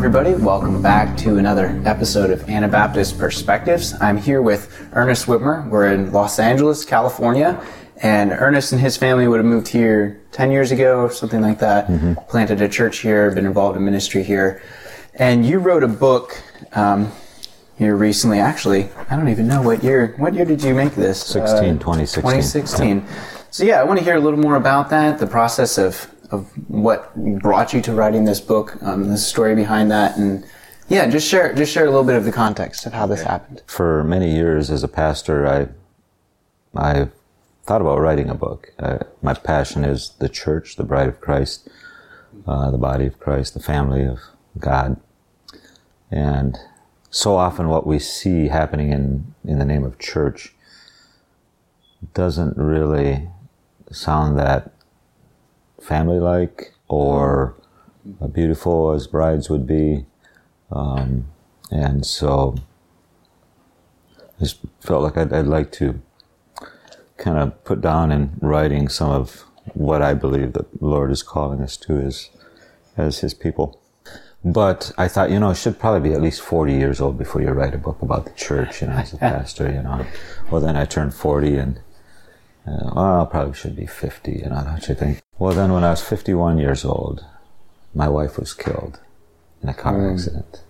everybody. Welcome back to another episode of Anabaptist Perspectives. I'm here with Ernest Whitmer. We're in Los Angeles, California, and Ernest and his family would have moved here 10 years ago, something like that. Mm-hmm. Planted a church here, been involved in ministry here. And you wrote a book um, here recently. Actually, I don't even know what year. What year did you make this? 16, uh, 2016. 2016. Yeah. So yeah, I want to hear a little more about that, the process of of what brought you to writing this book, um, the story behind that, and yeah, just share just share a little bit of the context of how this happened. For many years as a pastor, I I thought about writing a book. Uh, my passion is the church, the bride of Christ, uh, the body of Christ, the family of God, and so often what we see happening in in the name of church doesn't really sound that family like or beautiful as brides would be. Um, and so I just felt like I'd, I'd like to kind of put down in writing some of what I believe the Lord is calling us to as, as His people. But I thought, you know, I should probably be at least 40 years old before you write a book about the church, you know, as a pastor, you know. Well, then I turned 40 and uh, well, I probably should be 50, you know, don't you think? Well, then when I was 51 years old, my wife was killed in a car mm. accident.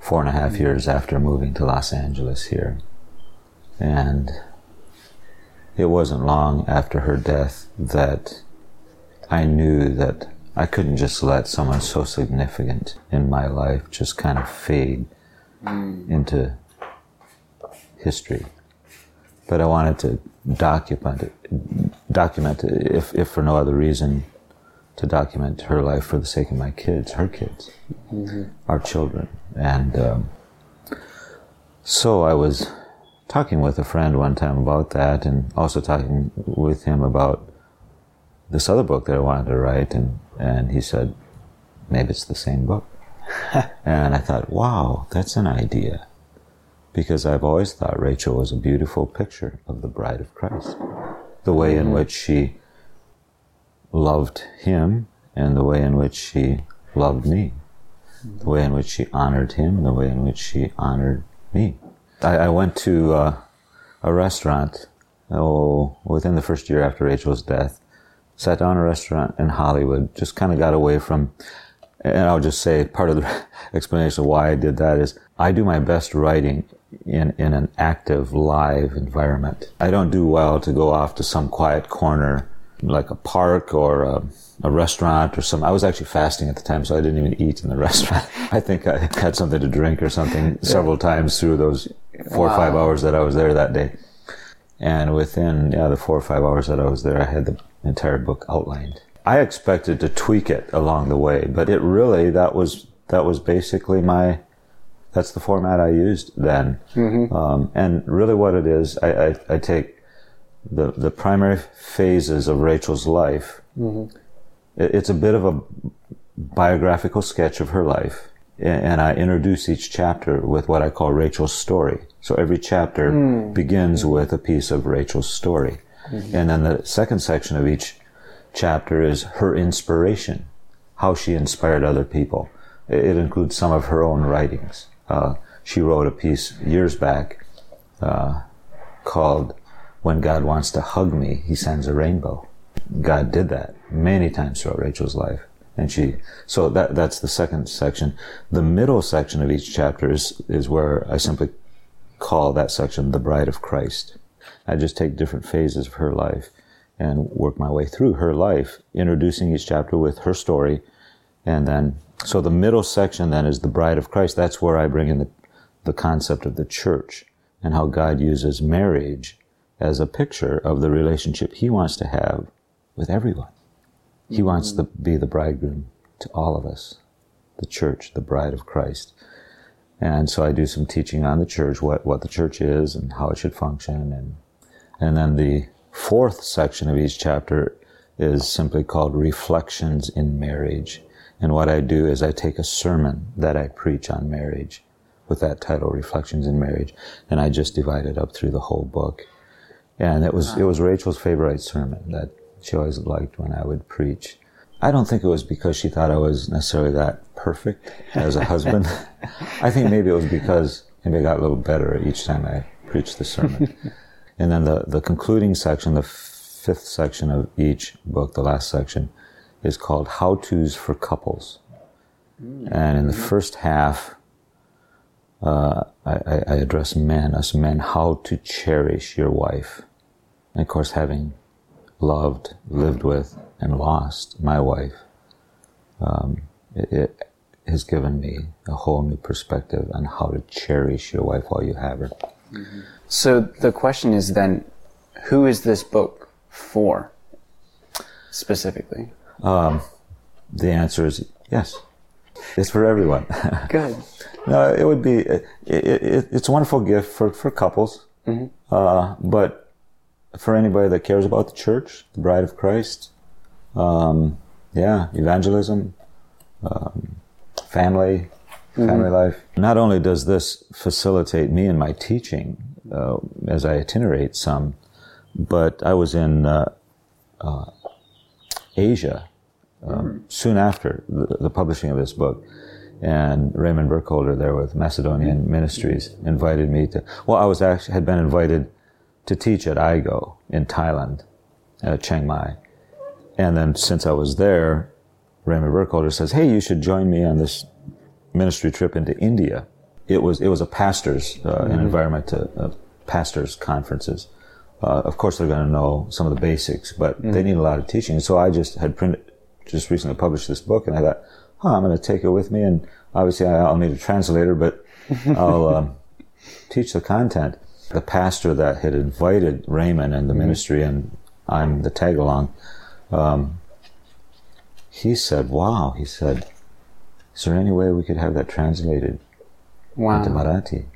Four and a half years after moving to Los Angeles here. And it wasn't long after her death that I knew that I couldn't just let someone so significant in my life just kind of fade mm. into history but I wanted to document it, document it, if, if for no other reason, to document her life for the sake of my kids, her kids, mm-hmm. our children. And um, so I was talking with a friend one time about that and also talking with him about this other book that I wanted to write. And, and he said, maybe it's the same book. and I thought, wow, that's an idea because I've always thought Rachel was a beautiful picture of the bride of Christ. The way in which she loved him and the way in which she loved me. The way in which she honored him and the way in which she honored me. I, I went to uh, a restaurant oh, within the first year after Rachel's death. Sat down a restaurant in Hollywood, just kind of got away from and I'll just say part of the explanation of why I did that is I do my best writing in, in an active, live environment. I don't do well to go off to some quiet corner, like a park or a, a restaurant or some. I was actually fasting at the time, so I didn't even eat in the restaurant. I think I had something to drink or something several times through those four wow. or five hours that I was there that day. And within yeah, the four or five hours that I was there, I had the entire book outlined. I expected to tweak it along the way, but it really that was that was basically my that's the format I used then. Mm-hmm. Um, and really, what it is, I, I, I, take the the primary phases of Rachel's life. Mm-hmm. It, it's a bit of a biographical sketch of her life, and I introduce each chapter with what I call Rachel's story. So every chapter mm-hmm. begins with a piece of Rachel's story, mm-hmm. and then the second section of each chapter is her inspiration, how she inspired other people. It includes some of her own writings. Uh, she wrote a piece years back uh, called When God Wants to Hug Me, He Sends a Rainbow. God did that many times throughout Rachel's life. And she, so that, that's the second section. The middle section of each chapter is, is where I simply call that section the bride of Christ. I just take different phases of her life and work my way through her life, introducing each chapter with her story and then so the middle section then is the bride of Christ. That's where I bring in the, the concept of the church and how God uses marriage as a picture of the relationship he wants to have with everyone. He mm-hmm. wants to be the bridegroom to all of us, the church, the bride of Christ. And so I do some teaching on the church, what, what the church is and how it should function. And, and then the fourth section of each chapter is simply called Reflections in Marriage. And what I do is I take a sermon that I preach on marriage with that title, Reflections in Marriage, and I just divide it up through the whole book. And it was, it was Rachel's favorite sermon that she always liked when I would preach. I don't think it was because she thought I was necessarily that perfect as a husband. I think maybe it was because maybe I got a little better each time I preached the sermon. and then the, the concluding section, the fifth section of each book, the last section, is called How To's for Couples. And in the first half, uh, I, I address men, us men, how to cherish your wife. And of course, having loved, lived with, and lost my wife, um, it, it, has given me a whole new perspective on how to cherish your wife while you have her. Mm-hmm. So the question is then, who is this book for specifically? Um, the answer is yes. It's for everyone. Good. no, it would be. It, it, it's a wonderful gift for for couples, mm-hmm. uh, but for anybody that cares about the church, the bride of Christ, um, yeah, evangelism, um, family, family mm-hmm. life. Not only does this facilitate me in my teaching uh, as I itinerate some, but I was in uh, uh, Asia um, soon after the, the, publishing of this book. And Raymond Burkholder there with Macedonian Ministries invited me to, well, I was actually, had been invited to teach at IGO in Thailand, at Chiang Mai. And then since I was there, Raymond Burkholder says, hey, you should join me on this ministry trip into India. It was, it was a pastor's, uh, mm-hmm. an environment to uh, pastors' conferences. Uh, of course, they're going to know some of the basics, but mm-hmm. they need a lot of teaching. So I just had printed, just recently published this book, and I thought, huh, I'm going to take it with me. And obviously, I'll need a translator, but I'll um, teach the content. The pastor that had invited Raymond and the mm-hmm. ministry, and I'm the tag along, um, he said, wow, he said, is there any way we could have that translated wow. into Marathi,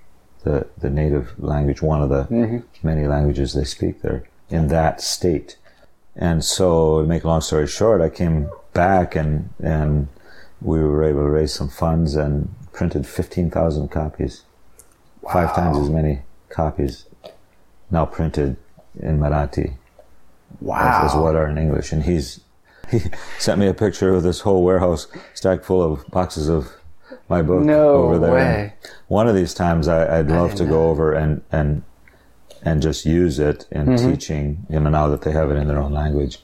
the, the native language, one of the mm-hmm. many languages they speak there, in that state? And so, to make a long story short, I came back and and we were able to raise some funds and printed 15,000 copies. Wow. Five times as many copies now printed in Marathi. Wow. As, as what are in English. And he's, he sent me a picture of this whole warehouse stacked full of boxes of my book no over there. Way. One of these times I, would love to know. go over and, and, and just use it in mm-hmm. teaching, you know, now that they have it in their own language.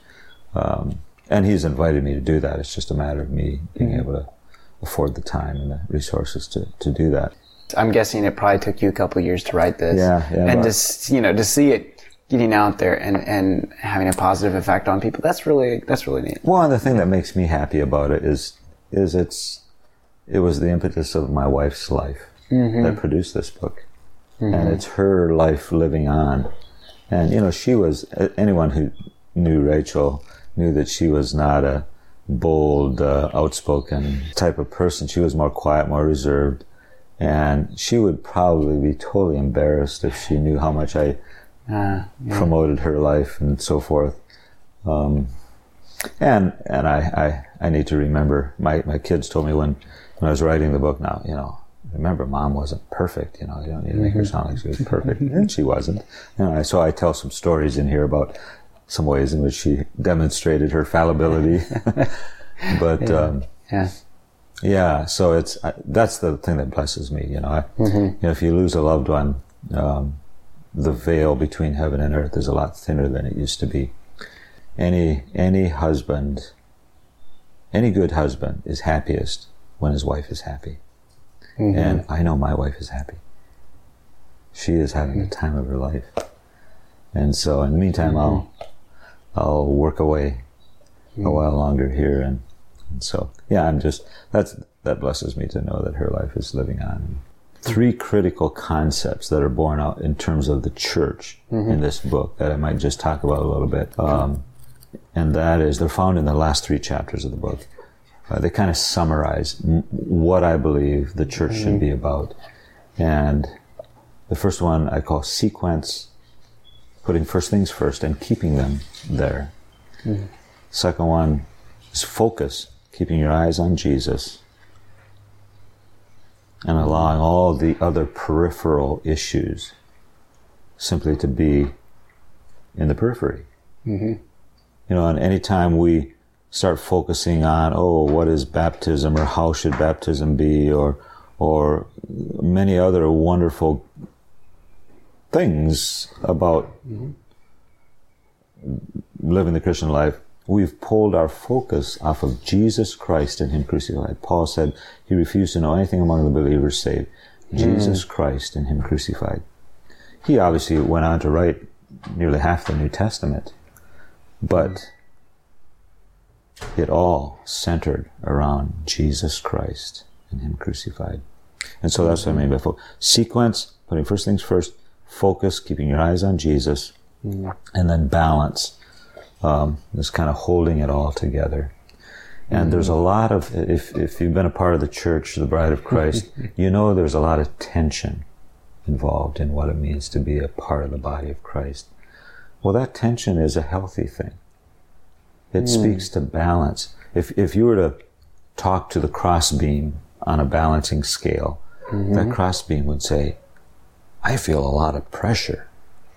Um, and he's invited me to do that. It's just a matter of me being mm-hmm. able to afford the time and the resources to, to do that. I'm guessing it probably took you a couple years to write this. Yeah, yeah. And just you know to see it getting out there and, and having a positive effect on people. That's really that's really neat. Well, and the thing that makes me happy about it is is it's it was the impetus of my wife's life mm-hmm. that produced this book, mm-hmm. and it's her life living on. And you know, she was anyone who knew Rachel knew that she was not a bold, uh, outspoken type of person. She was more quiet, more reserved. And she would probably be totally embarrassed if she knew how much I uh, yeah. promoted her life and so forth. Um, and and I, I, I need to remember my, my kids told me when, when I was writing the book now, you know, remember mom wasn't perfect, you know, you don't need to make her mm-hmm. sound like she was perfect. and she wasn't. You know, so I tell some stories in here about some ways in which she demonstrated her fallibility. but yeah. Um, yeah. yeah, so it's that's the thing that blesses me. You know, I, mm-hmm. you know, if you lose a loved one, um, the veil between heaven and earth is a lot thinner than it used to be. Any any husband, any good husband is happiest when his wife is happy, mm-hmm. and I know my wife is happy. She is having mm-hmm. the time of her life, and so in the meantime, I'll mm-hmm. I'll work away a while longer here. And, and, so, yeah, I'm just, that's, that blesses me to know that her life is living on. Three critical concepts that are born out in terms of the church mm-hmm. in this book that I might just talk about a little bit. Um, and that is, they're found in the last three chapters of the book. Uh, they kind of summarize m- what I believe the church mm-hmm. should be about. And the first one I call sequence, putting first things first and keeping them there. Mm-hmm. Second one is focus, keeping your eyes on Jesus and allowing all the other peripheral issues simply to be in the periphery. Mm-hmm. You know, and anytime we start focusing on, oh, what is baptism or how should baptism be or, or many other wonderful things about mm-hmm. living the Christian life, we've pulled our focus off of Jesus Christ and Him crucified. Paul said he refused to know anything among the believers save Jesus. Christ and Him crucified. He obviously went on to write nearly half the New Testament, but it all centered around Jesus Christ and Him crucified. And so that's what I mean by focus. Sequence, putting first things first, focus, keeping your eyes on Jesus, mm. and then balance, um, is kind of holding it all together. And mm-hmm. there's a lot of, if, if you've been a part of the church, the bride of Christ, you know there's a lot of tension involved in what it means to be a part of the body of Christ. Well, that tension is a healthy thing. It mm. speaks to balance. If, if you were to talk to the crossbeam on a balancing scale, mm-hmm. that crossbeam would say, I feel a lot of pressure.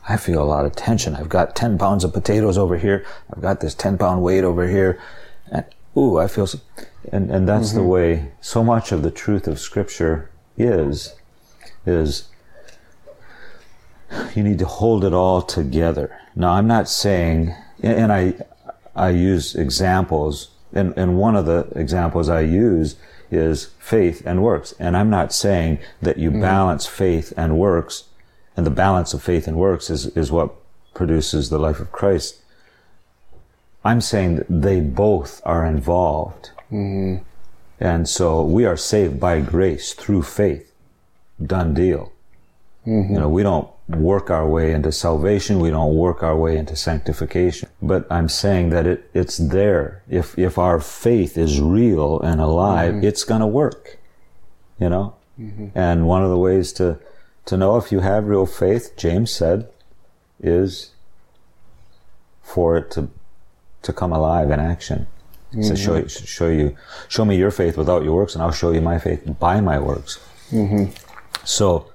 I feel a lot of tension. I've got 10 pounds of potatoes over here. I've got this 10 pound weight over here. And, ooh, I feel so. And, and that's mm-hmm. the way so much of the truth of scripture is, is you need to hold it all together. Now, I'm not saying, and I, I use examples, and, and one of the examples I use is faith and works. And I'm not saying that you mm. balance faith and works, and the balance of faith and works is, is what produces the life of Christ. I'm saying that they both are involved. Mm-hmm. And so we are saved by grace through faith. Done deal. Mm-hmm. You know, we don't work our way into salvation. We don't work our way into sanctification. But I'm saying that it, it's there. If, if our faith is real and alive, mm-hmm. it's gonna work. You know? Mm-hmm. And one of the ways to, to know if you have real faith, James said, is for it to, to come alive in action. Mm-hmm. So show, show you, show me your faith without your works and I'll show you my faith by my works. Mm-hmm. So,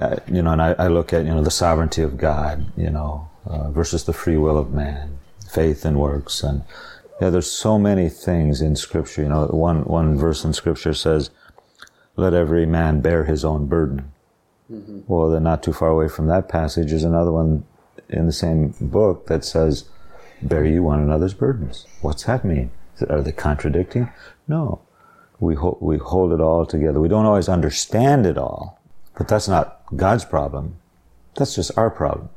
uh, you know, and I, I, look at, you know, the sovereignty of God, you know, uh, versus the free will of man, faith and works. And yeah, there's so many things in scripture. You know, one, one verse in scripture says, let every man bear his own burden. Mm-hmm. Well, then not too far away from that passage is another one in the same book that says, bear you one another's burdens. What's that mean? Are they contradicting? No. We, ho- we hold it all together. We don't always understand it all but that's not God's problem. That's just our problem.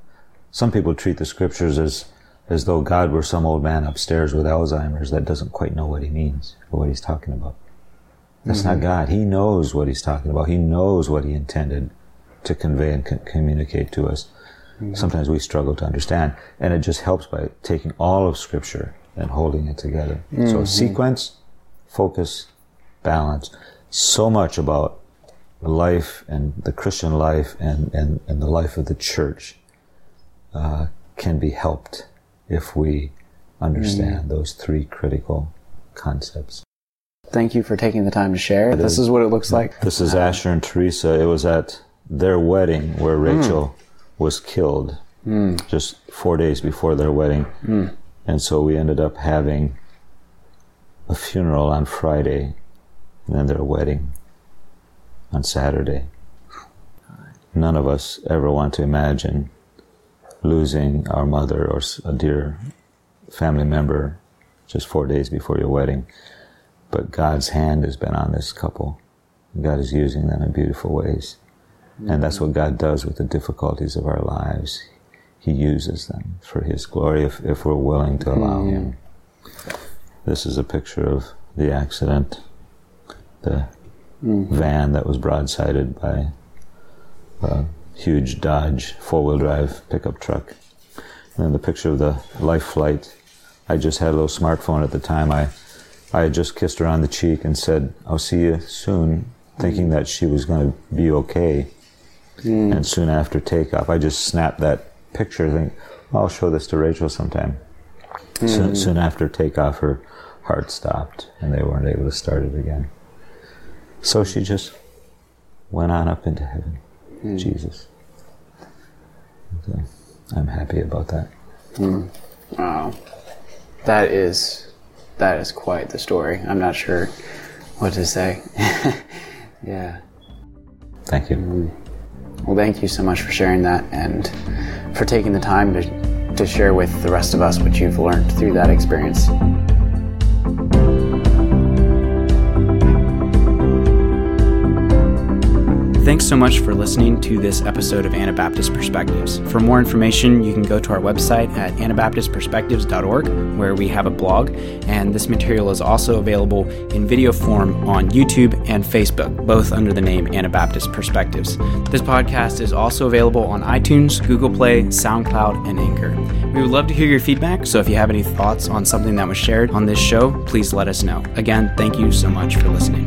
Some people treat the scriptures as, as though God were some old man upstairs with Alzheimer's that doesn't quite know what he means or what he's talking about. That's mm-hmm. not God. He knows what he's talking about. He knows what he intended to convey and co- communicate to us. Mm-hmm. Sometimes we struggle to understand, and it just helps by taking all of Scripture and holding it together. Mm-hmm. So sequence, focus, balance. So much about life and the Christian life and, and, and the life of the church uh, can be helped if we understand mm. those three critical concepts. Thank you for taking the time to share. This is, is, what it looks like. This is Asher and Teresa. It was at their wedding where mm. Rachel mm. was killed mm. just four days before their wedding. Mm. And so we ended up having a funeral on Friday and then their wedding on Saturday. None of us ever want to imagine losing our mother or a dear family member just four days before your wedding. But God's hand has been on this couple. God is using them in beautiful ways. Mm-hmm. And that's what God does with the difficulties of our lives. He uses them for His glory if, if we're willing to allow mm-hmm. Him. This is a picture of the accident. The mm-hmm. van that was broadsided by a huge Dodge four wheel drive pickup truck. And then the picture of the life flight. I just had a little smartphone at the time. I, I had just kissed her on the cheek and said, I'll see you soon, thinking that she was going to be okay. Mm. And soon after takeoff, I just snapped that picture, think, I'll show this to Rachel sometime. Mm. Soon, soon after takeoff, her heart stopped and they weren't able to start it again. So she just went on up into heaven, mm. Jesus. Uh, I'm happy about that. Mm. Wow. That is that is quite the story. I'm not sure what to say. yeah. Thank you. Well, thank you so much for sharing that and for taking the time to, to share with the rest of us what you've learned through that experience. Thanks so much for listening to this episode of Anabaptist Perspectives. For more information, you can go to our website at anabaptistperspectives.org, where we have a blog, and this material is also available in video form on YouTube and Facebook, both under the name Anabaptist Perspectives. This podcast is also available on iTunes, Google Play, SoundCloud, and Anchor. We would love to hear your feedback, so if you have any thoughts on something that was shared on this show, please let us know. Again, thank you so much for listening.